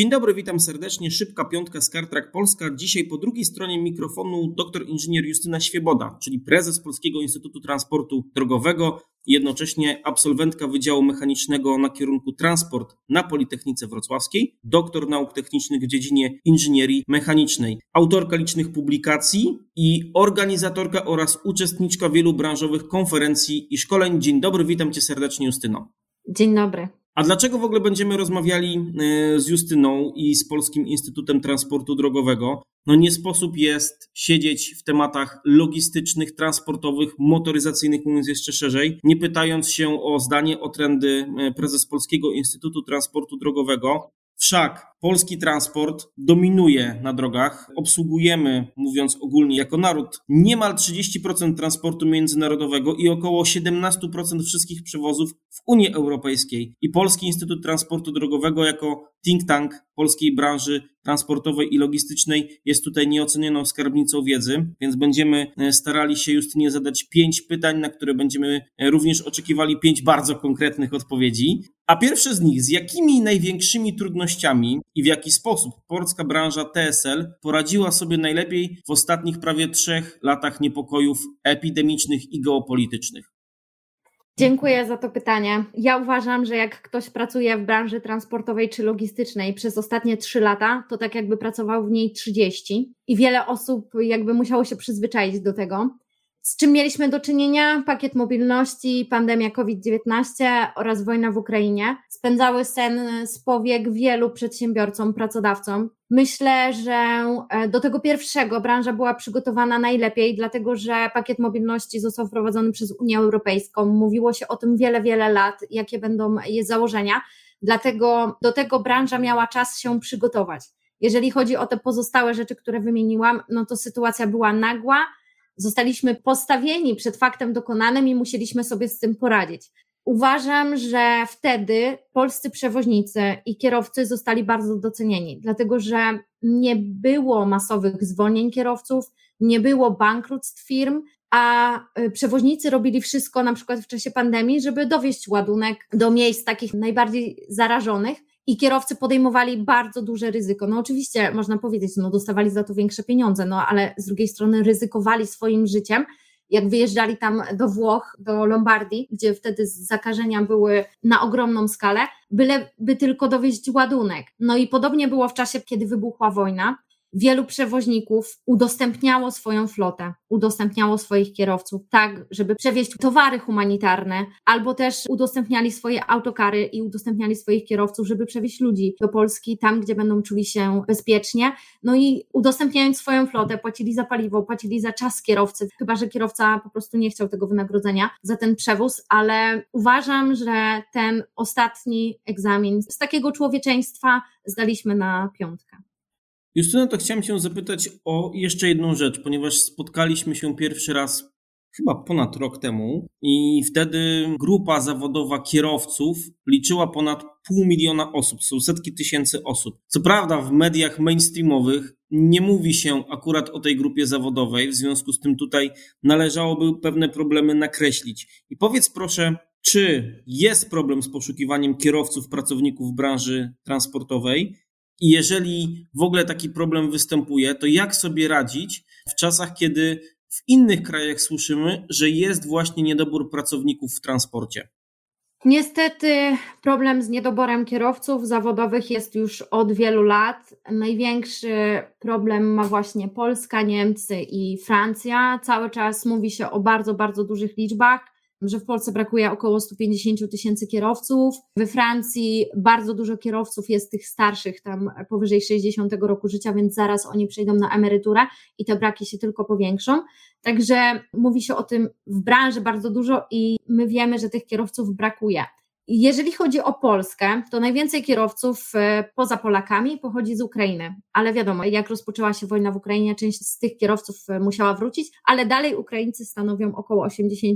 Dzień dobry, witam serdecznie. Szybka piątka z Kartrak Polska. Dzisiaj po drugiej stronie mikrofonu dr inżynier Justyna Świeboda, czyli prezes Polskiego Instytutu Transportu Drogowego, jednocześnie absolwentka Wydziału Mechanicznego na kierunku transport na Politechnice Wrocławskiej, doktor nauk technicznych w dziedzinie inżynierii mechanicznej, autorka licznych publikacji i organizatorka oraz uczestniczka wielu branżowych konferencji i szkoleń. Dzień dobry, witam cię serdecznie Justyno. Dzień dobry. A dlaczego w ogóle będziemy rozmawiali e, z Justyną i z Polskim Instytutem Transportu Drogowego? No nie sposób jest siedzieć w tematach logistycznych, transportowych, motoryzacyjnych, mówiąc jeszcze szerzej, nie pytając się o zdanie, o trendy e, prezes Polskiego Instytutu Transportu Drogowego. Wszak polski transport dominuje na drogach. Obsługujemy, mówiąc ogólnie, jako naród niemal 30% transportu międzynarodowego i około 17% wszystkich przewozów w Unii Europejskiej. I Polski Instytut Transportu Drogowego jako think tank polskiej branży transportowej i logistycznej jest tutaj nieocenioną skarbnicą wiedzy, więc będziemy e, starali się Justynie zadać pięć pytań, na które będziemy e, również oczekiwali pięć bardzo konkretnych odpowiedzi. A pierwsze z nich, z jakimi największymi trudnościami i w jaki sposób polska branża TSL poradziła sobie najlepiej w ostatnich prawie trzech latach niepokojów epidemicznych i geopolitycznych? Dziękuję za to pytanie. Ja uważam, że jak ktoś pracuje w branży transportowej czy logistycznej przez ostatnie 3 lata, to tak jakby pracował w niej 30 i wiele osób jakby musiało się przyzwyczaić do tego. Z czym mieliśmy do czynienia? Pakiet mobilności, pandemia COVID-19 oraz wojna w Ukrainie spędzały sen z powiek wielu przedsiębiorcom, pracodawcom. Myślę, że e, do tego pierwszego branża była przygotowana najlepiej, dlatego że pakiet mobilności został wprowadzony przez Unię Europejską. Mówiło się o tym wiele, wiele lat, jakie będą jej założenia. Dlatego do tego branża miała czas się przygotować. Jeżeli chodzi o te pozostałe rzeczy, które wymieniłam, no to sytuacja była nagła Zostaliśmy postawieni przed faktem dokonanym i musieliśmy sobie z tym poradzić. Uważam, że wtedy polscy przewoźnicy i kierowcy zostali bardzo docenieni, dlatego że nie było masowych zwolnień kierowców, nie było bankructw firm, a y, przewoźnicy robili wszystko, na przykład w czasie pandemii, żeby dowieść ładunek do miejsc takich najbardziej zarażonych i kierowcy podejmowali bardzo duże ryzyko. No oczywiście można powiedzieć, no dostawali za to większe pieniądze, no ale z drugiej strony ryzykowali swoim życiem. Jak wyjeżdżali tam do Włoch, do Lombardii, gdzie wtedy zakażenia były na ogromną skalę, byleby tylko dowieść ładunek. No i podobnie było w czasie, kiedy wybuchła wojna wielu przewoźników udostępniało swoją flotę, udostępniało swoich kierowców, tak, żeby przewieźć towary humanitarne, albo też udostępniali swoje autokary i udostępniali swoich kierowców, żeby przewieźć ludzi do Polski, tam, gdzie będą czuli się bezpiecznie. No i udostępniając swoją flotę, płacili za paliwo, płacili za czas kierowcy, chyba że kierowca po prostu nie chciał tego wynagrodzenia za ten przewóz, ale uważam, że ten ostatni egzamin z takiego człowieczeństwa zdaliśmy na piątkę. Justyna, to chciałem Cię zapytać o jeszcze jedną rzecz, ponieważ spotkaliśmy się pierwszy raz chyba ponad rok temu i wtedy grupa zawodowa kierowców liczyła ponad pół miliona osób, są setki tysięcy osób. Co prawda w mediach mainstreamowych nie mówi się akurat o tej grupie zawodowej, w związku z tym tutaj należałoby pewne problemy nakreślić. I powiedz proszę, czy jest problem z poszukiwaniem kierowców, pracowników branży transportowej i jeżeli w ogóle taki problem występuje, to jak sobie radzić w czasach, kiedy w innych krajach słyszymy, że jest właśnie niedobór pracowników w transporcie? Niestety problem z niedoborem kierowców zawodowych jest już od wielu lat. Największy problem ma właśnie Polska, Niemcy i Francja. Cały czas mówi się o bardzo, bardzo dużych liczbach że w Polsce brakuje około 150 tysięcy kierowców. We Francji bardzo dużo kierowców jest tych starszych, tam powyżej 60 roku życia, więc zaraz oni przejdą na emeryturę i te braki się tylko powiększą. Także mówi się o tym w branży bardzo dużo i my wiemy, że tych kierowców brakuje. Jeżeli chodzi o Polskę, to najwięcej kierowców e, poza Polakami pochodzi z Ukrainy, ale wiadomo, jak rozpoczęła się wojna w Ukrainie, część z tych kierowców e, musiała wrócić, ale dalej Ukraińcy stanowią około 80%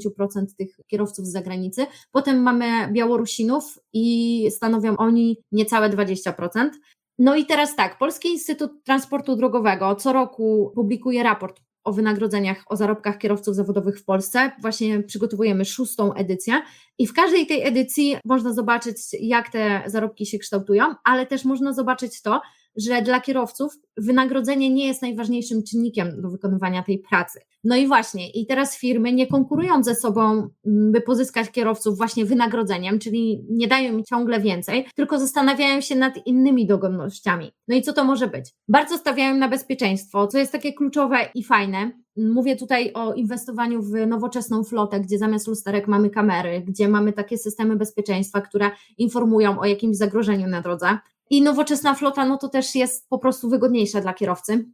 tych kierowców z zagranicy. Potem mamy Białorusinów i stanowią oni niecałe 20%. No i teraz tak, Polski Instytut Transportu Drogowego co roku publikuje raport o wynagrodzeniach, o zarobkach kierowców zawodowych w Polsce. Właśnie przygotowujemy szóstą edycję i w każdej tej edycji można zobaczyć, jak te zarobki się kształtują, ale też można zobaczyć to, że dla kierowców wynagrodzenie nie jest najważniejszym czynnikiem do wykonywania tej pracy. No i właśnie, i teraz firmy nie konkurują ze sobą, mm, by pozyskać kierowców właśnie wynagrodzeniem, czyli nie dają im ciągle więcej, tylko zastanawiają się nad innymi dogodnościami. No i co to może być? Bardzo stawiają na bezpieczeństwo, co jest takie kluczowe i fajne. Mówię tutaj o inwestowaniu w nowoczesną flotę, gdzie zamiast lusterek mamy kamery, gdzie mamy takie systemy bezpieczeństwa, które informują o jakimś zagrożeniu na drodze. I nowoczesna flota, no to też jest po prostu wygodniejsza dla kierowcy.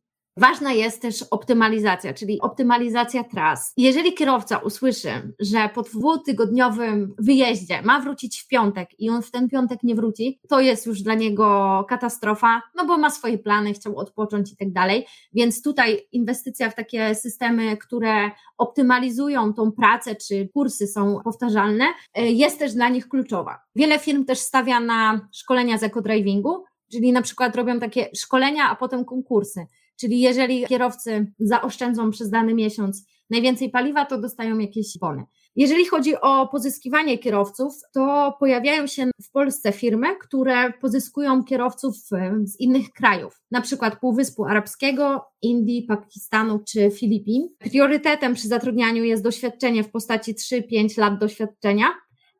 Ważna jest też optymalizacja, czyli optymalizacja tras. Jeżeli kierowca usłyszy, że po dwutygodniowym wyjeździe ma wrócić w piątek i on w ten piątek nie wróci, to jest już dla niego katastrofa, no bo ma swoje plany, chciał odpocząć i tak dalej. Więc tutaj inwestycja w takie systemy, które optymalizują tą pracę, czy kursy są powtarzalne, e, jest też dla nich kluczowa. Wiele firm też stawia na szkolenia z ekodrivingu, czyli na przykład robią takie szkolenia, a potem konkursy. Czyli jeżeli kierowcy zaoszczędzą przez dany miesiąc najwięcej paliwa, to dostają jakieś bony. Jeżeli chodzi o pozyskiwanie kierowców, to pojawiają się w Polsce firmy, które pozyskują kierowców z innych krajów, na przykład Półwyspu Arabskiego, Indii, Pakistanu czy Filipin. Priorytetem przy zatrudnianiu jest doświadczenie w postaci 3-5 lat doświadczenia,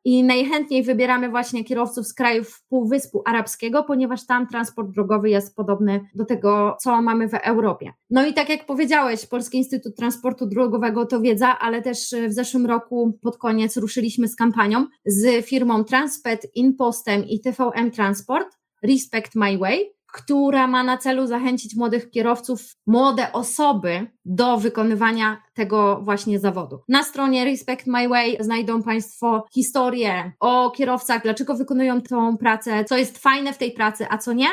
i najchętniej wybieramy właśnie kierowców z krajów Półwyspu Arabskiego, ponieważ tam transport drogowy jest podobny do tego, co mamy w Europie. No i tak jak powiedziałeś, Polski Instytut Transportu Drogowego to wiedza, ale też w zeszłym roku pod koniec ruszyliśmy z kampanią z firmą Transpet, Inpostem i TVM Transport Respect My Way, która ma na celu zachęcić młodych kierowców, młode osoby do wykonywania tego właśnie zawodu. Na stronie Respect My Way znajdą Państwo historię o kierowcach, dlaczego wykonują tą pracę, co jest fajne w tej pracy, a co nie.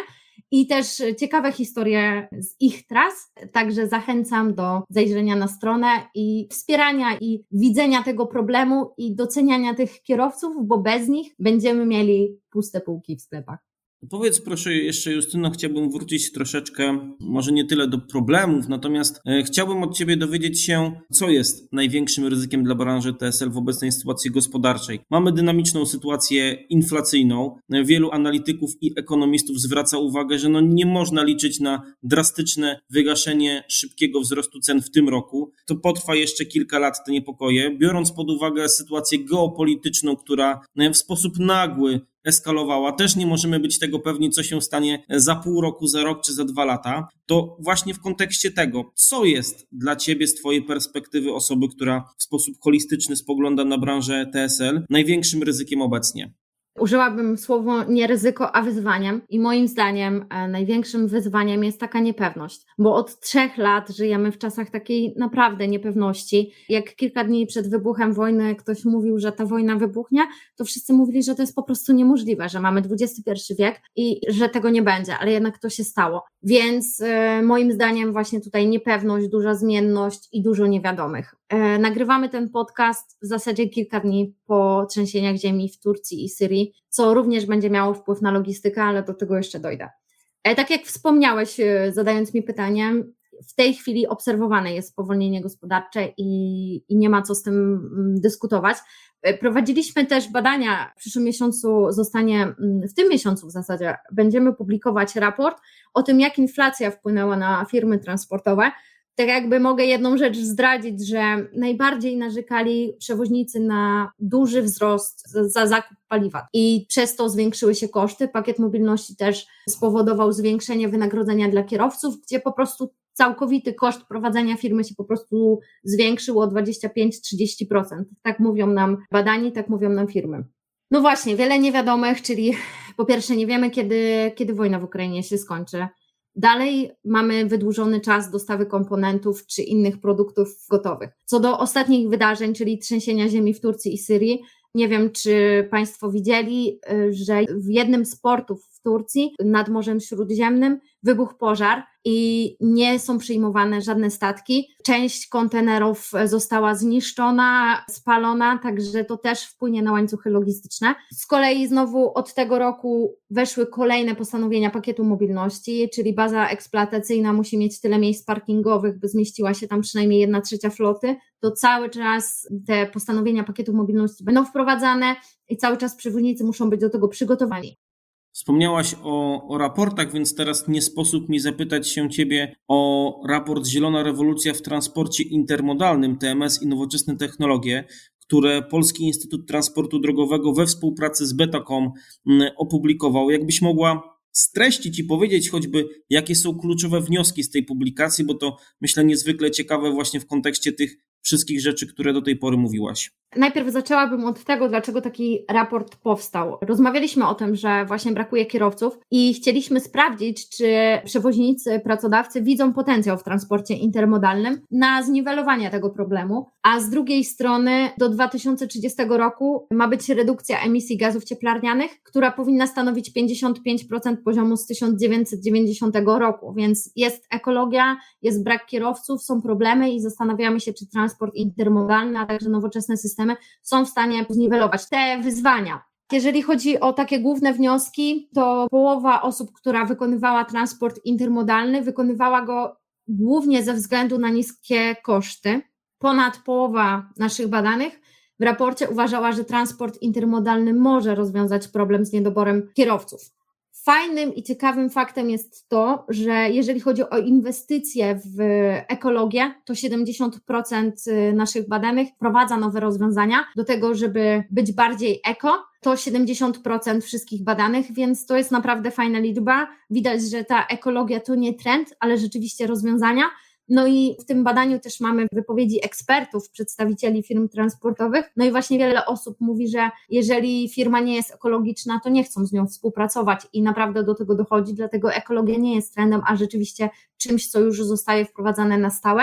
I też ciekawe historie z ich tras, także zachęcam do zajrzenia na stronę i wspierania i widzenia tego problemu i doceniania tych kierowców, bo bez nich będziemy mieli puste półki w sklepach. Powiedz proszę jeszcze Justyno, chciałbym wrócić troszeczkę, może nie tyle do problemów, natomiast e, chciałbym od Ciebie dowiedzieć się, co jest największym ryzykiem dla branży TSL w obecnej sytuacji gospodarczej. Mamy dynamiczną sytuację inflacyjną. Wielu analityków i ekonomistów zwraca uwagę, że no nie można liczyć na drastyczne wygaszenie szybkiego wzrostu cen w tym roku. To potrwa jeszcze kilka lat te niepokoje, biorąc pod uwagę sytuację geopolityczną, która w sposób nagły eskalowała. Też nie możemy być tego pewni, co się stanie za pół roku, za rok czy za dwa lata. To właśnie w kontekście tego, co jest dla Ciebie z Twojej perspektywy osoby, która w sposób holistyczny spogląda na branżę TSL, największym ryzykiem obecnie? Użyłabym słowo nie ryzyko, a wyzwaniem. I moim zdaniem e, największym wyzwaniem jest taka niepewność, bo od trzech lat żyjemy w czasach takiej naprawdę niepewności. Jak kilka dni przed wybuchem wojny ktoś mówił, że ta wojna wybuchnie, to wszyscy mówili, że to jest po prostu niemożliwe, że mamy XXI wiek i że tego nie będzie, ale jednak to się stało. Więc e, moim zdaniem właśnie tutaj niepewność, duża zmienność i dużo niewiadomych. E, nagrywamy ten podcast w zasadzie kilka dni po trzęsieniach ziemi w Turcji i Syrii, co również będzie miało wpływ na logistykę, ale do tego jeszcze dojdę. E, tak jak wspomniałeś, e, zadając mi pytanie, w tej chwili obserwowane jest spowolnienie gospodarcze i, i nie ma co z tym mm, dyskutować. Prowadziliśmy też badania, w przyszłym miesiącu zostanie, mm, w tym miesiącu w zasadzie, będziemy publikować raport o tym, jak inflacja wpłynęła na firmy transportowe tak jakby mogę jedną rzecz zdradzić, że najbardziej narzekali przewoźnicy na duży wzrost za zakup paliwa i przez to zwiększyły się koszty. Pakiet mobilności też spowodował zwiększenie wynagrodzenia dla kierowców, gdzie po prostu całkowity koszt prowadzenia firmy się po prostu zwiększył o 25-30%. Tak mówią nam badani, tak mówią nam firmy. No właśnie, wiele niewiadomych, czyli po pierwsze nie wiemy, kiedy, kiedy wojna w Ukrainie się skończy. Dalej mamy wydłużony czas dostawy komponentów czy innych produktów gotowych. Co do ostatnich wydarzeń, czyli trzęsienia ziemi w Turcji i Syrii, nie wiem, czy Państwo widzieli, y, że w jednym z portów Turcji nad Morzem Śródziemnym wybuchł pożar i nie są przyjmowane żadne statki. Część kontenerów została zniszczona, spalona, także to też wpłynie na łańcuchy logistyczne. Z kolei znowu od tego roku weszły kolejne postanowienia pakietu mobilności, czyli baza eksploatacyjna musi mieć tyle miejsc parkingowych, by zmieściła się tam przynajmniej jedna trzecia floty. To cały czas te postanowienia pakietu mobilności będą wprowadzane i cały czas przewoźnicy muszą być do tego przygotowani. Wspomniałaś o, o raportach, więc teraz nie sposób mi zapytać się Ciebie o raport Zielona Rewolucja w Transporcie Intermodalnym TMS i Nowoczesne Technologie, które Polski Instytut Transportu Drogowego we współpracy z Betacom mm, opublikował. Jakbyś mogła streścić i powiedzieć choćby, jakie są kluczowe wnioski z tej publikacji, bo to myślę niezwykle ciekawe właśnie w kontekście tych wszystkich rzeczy, które do tej pory mówiłaś. Najpierw zaczęłabym od tego, dlaczego taki raport powstał. Rozmawialiśmy o tym, że właśnie brakuje kierowców i chcieliśmy sprawdzić, czy przewoźnicy, pracodawcy widzą potencjał w transporcie intermodalnym na zniwelowanie tego problemu, a z drugiej strony do 2030 roku ma być redukcja emisji gazów cieplarnianych, która powinna stanowić 55% poziomu z 1990 roku, więc jest ekologia, jest brak kierowców, są problemy i zastanawiamy się, czy transport intermodalny, a także nowoczesne systemy są w stanie zniwelować te wyzwania. Jeżeli chodzi o takie główne wnioski, to połowa osób, która wykonywała transport intermodalny, wykonywała go głównie ze względu na niskie koszty. Ponad połowa naszych badanych w raporcie uważała, że transport intermodalny może rozwiązać problem z niedoborem kierowców. Fajnym i ciekawym faktem jest to, że jeżeli chodzi o inwestycje w ekologię, to 70% naszych badanych wprowadza nowe rozwiązania do tego, żeby być bardziej eko. To 70% wszystkich badanych, więc to jest naprawdę fajna liczba. Widać, że ta ekologia to nie trend, ale rzeczywiście rozwiązania. No i w tym badaniu też mamy wypowiedzi ekspertów, przedstawicieli firm transportowych. No i właśnie wiele osób mówi, że jeżeli firma nie jest ekologiczna, to nie chcą z nią współpracować i naprawdę do tego dochodzi. Dlatego ekologia nie jest trendem, a rzeczywiście czymś, co już zostaje wprowadzane na stałe.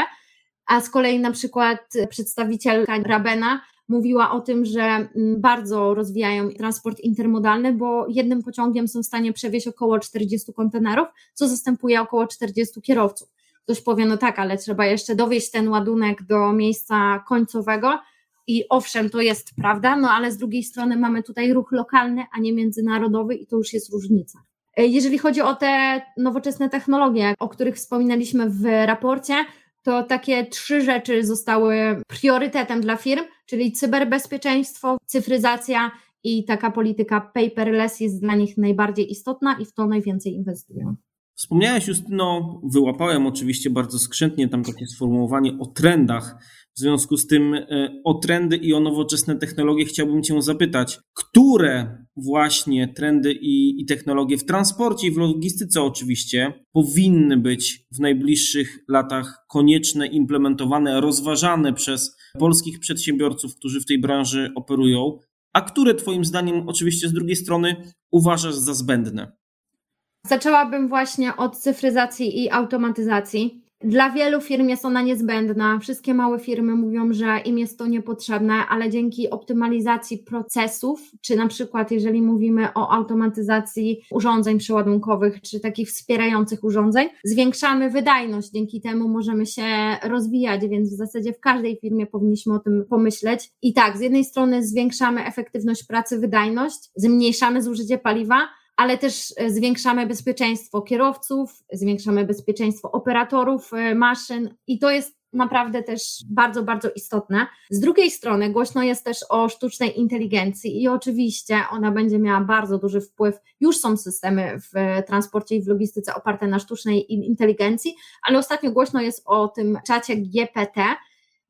A z kolei na przykład przedstawicielka Rabena mówiła o tym, że mm, bardzo rozwijają transport intermodalny, bo jednym pociągiem są w stanie przewieźć około 40 kontenerów, co zastępuje około 40 kierowców. Ktoś powie, no tak, ale trzeba jeszcze dowieść ten ładunek do miejsca końcowego. I owszem, to jest prawda, no ale z drugiej strony mamy tutaj ruch lokalny, a nie międzynarodowy, i to już jest różnica. E, jeżeli chodzi o te nowoczesne technologie, o których wspominaliśmy w raporcie, to takie trzy rzeczy zostały priorytetem dla firm, czyli cyberbezpieczeństwo, cyfryzacja i taka polityka paperless jest dla nich najbardziej istotna i w to najwięcej inwestują. Wspomniałeś, Justyno, wyłapałem oczywiście bardzo skrzętnie tam takie sformułowanie o trendach. W związku z tym e, o trendy i o nowoczesne technologie chciałbym Cię zapytać, które właśnie trendy i, i technologie w transporcie i w logistyce oczywiście powinny być w najbliższych latach konieczne, implementowane, rozważane przez polskich przedsiębiorców, którzy w tej branży operują, a które Twoim zdaniem oczywiście z drugiej strony uważasz za zbędne? Zaczęłabym właśnie od cyfryzacji i automatyzacji. Dla wielu firm jest ona niezbędna. Wszystkie małe firmy mówią, że im jest to niepotrzebne, ale dzięki optymalizacji procesów, czy na przykład jeżeli mówimy o automatyzacji urządzeń przeładunkowych, czy takich wspierających urządzeń, zwiększamy wydajność. Dzięki temu możemy się rozwijać, więc w zasadzie w każdej firmie powinniśmy o tym pomyśleć. I tak, z jednej strony zwiększamy efektywność pracy, wydajność, zmniejszamy zużycie paliwa, ale też e, zwiększamy bezpieczeństwo kierowców, zwiększamy bezpieczeństwo operatorów e, maszyn i to jest naprawdę też bardzo, bardzo istotne. Z drugiej strony głośno jest też o sztucznej inteligencji i oczywiście ona będzie miała bardzo duży wpływ. Już są systemy w transporcie i w logistyce oparte na sztucznej inteligencji, ale ostatnio głośno jest o tym czacie GPT,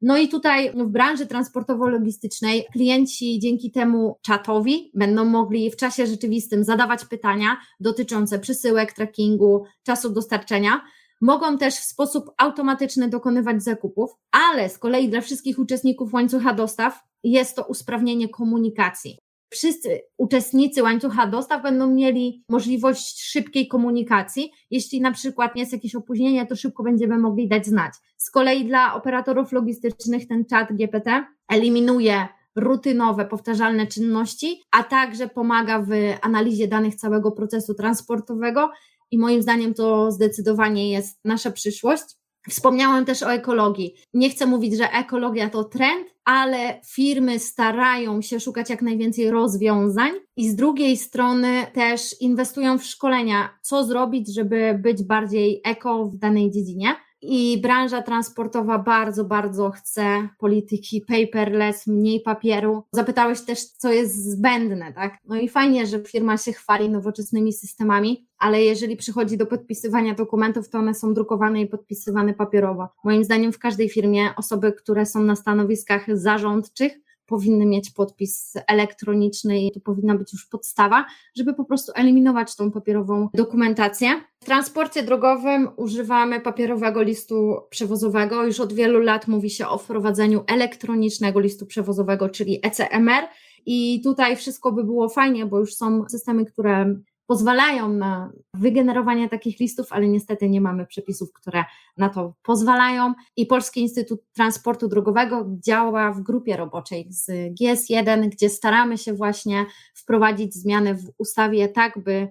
no i tutaj w branży transportowo-logistycznej klienci dzięki temu czatowi będą mogli w czasie rzeczywistym zadawać pytania dotyczące przesyłek, trackingu, czasu dostarczenia. Mogą też w sposób automatyczny dokonywać zakupów, ale z kolei dla wszystkich uczestników łańcucha dostaw jest to usprawnienie komunikacji wszyscy uczestnicy łańcucha dostaw będą mieli możliwość szybkiej komunikacji. Jeśli na przykład jest jakieś opóźnienie, to szybko będziemy mogli dać znać. Z kolei dla operatorów logistycznych ten czat GPT eliminuje rutynowe, powtarzalne czynności, a także pomaga w analizie danych całego procesu transportowego i moim zdaniem to zdecydowanie jest nasza przyszłość. Wspomniałam też o ekologii. Nie chcę mówić, że ekologia to trend, ale firmy starają się szukać jak najwięcej rozwiązań i z drugiej strony też inwestują w szkolenia, co zrobić, żeby być bardziej eko w danej dziedzinie i branża transportowa bardzo, bardzo chce polityki paperless, mniej papieru. Zapytałeś też, co jest zbędne, tak? No i fajnie, że firma się chwali nowoczesnymi systemami, ale jeżeli przychodzi do podpisywania dokumentów, to one są drukowane i podpisywane papierowo. Moim zdaniem w każdej firmie osoby, które są na stanowiskach zarządczych, powinny mieć podpis elektroniczny i to powinna być już podstawa, żeby po prostu eliminować tą papierową dokumentację. W transporcie drogowym używamy papierowego listu przewozowego. Już od wielu lat mówi się o wprowadzeniu elektronicznego listu przewozowego, czyli ECMR. I tutaj wszystko by było fajnie, bo już są systemy, które pozwalają na wygenerowanie takich listów, ale niestety nie mamy przepisów, które na to pozwalają. I Polski Instytut Transportu Drogowego działa w grupie roboczej z GS1, gdzie staramy się właśnie wprowadzić zmiany w ustawie tak, by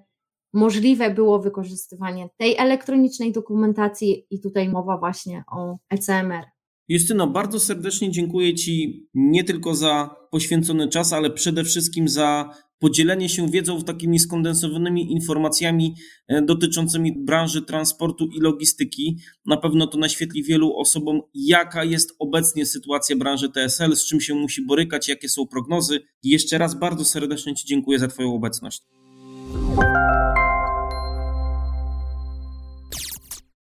możliwe było wykorzystywanie tej elektronicznej dokumentacji i tutaj mowa właśnie o ECMR. Justyno, bardzo serdecznie dziękuję Ci nie tylko za poświęcony czas, ale przede wszystkim za podzielenie się wiedzą takimi skondensowanymi informacjami e, dotyczącymi branży transportu i logistyki. Na pewno to naświetli wielu osobom, jaka jest obecnie sytuacja branży TSL, z czym się musi borykać, jakie są prognozy. I jeszcze raz bardzo serdecznie Ci dziękuję za Twoją obecność.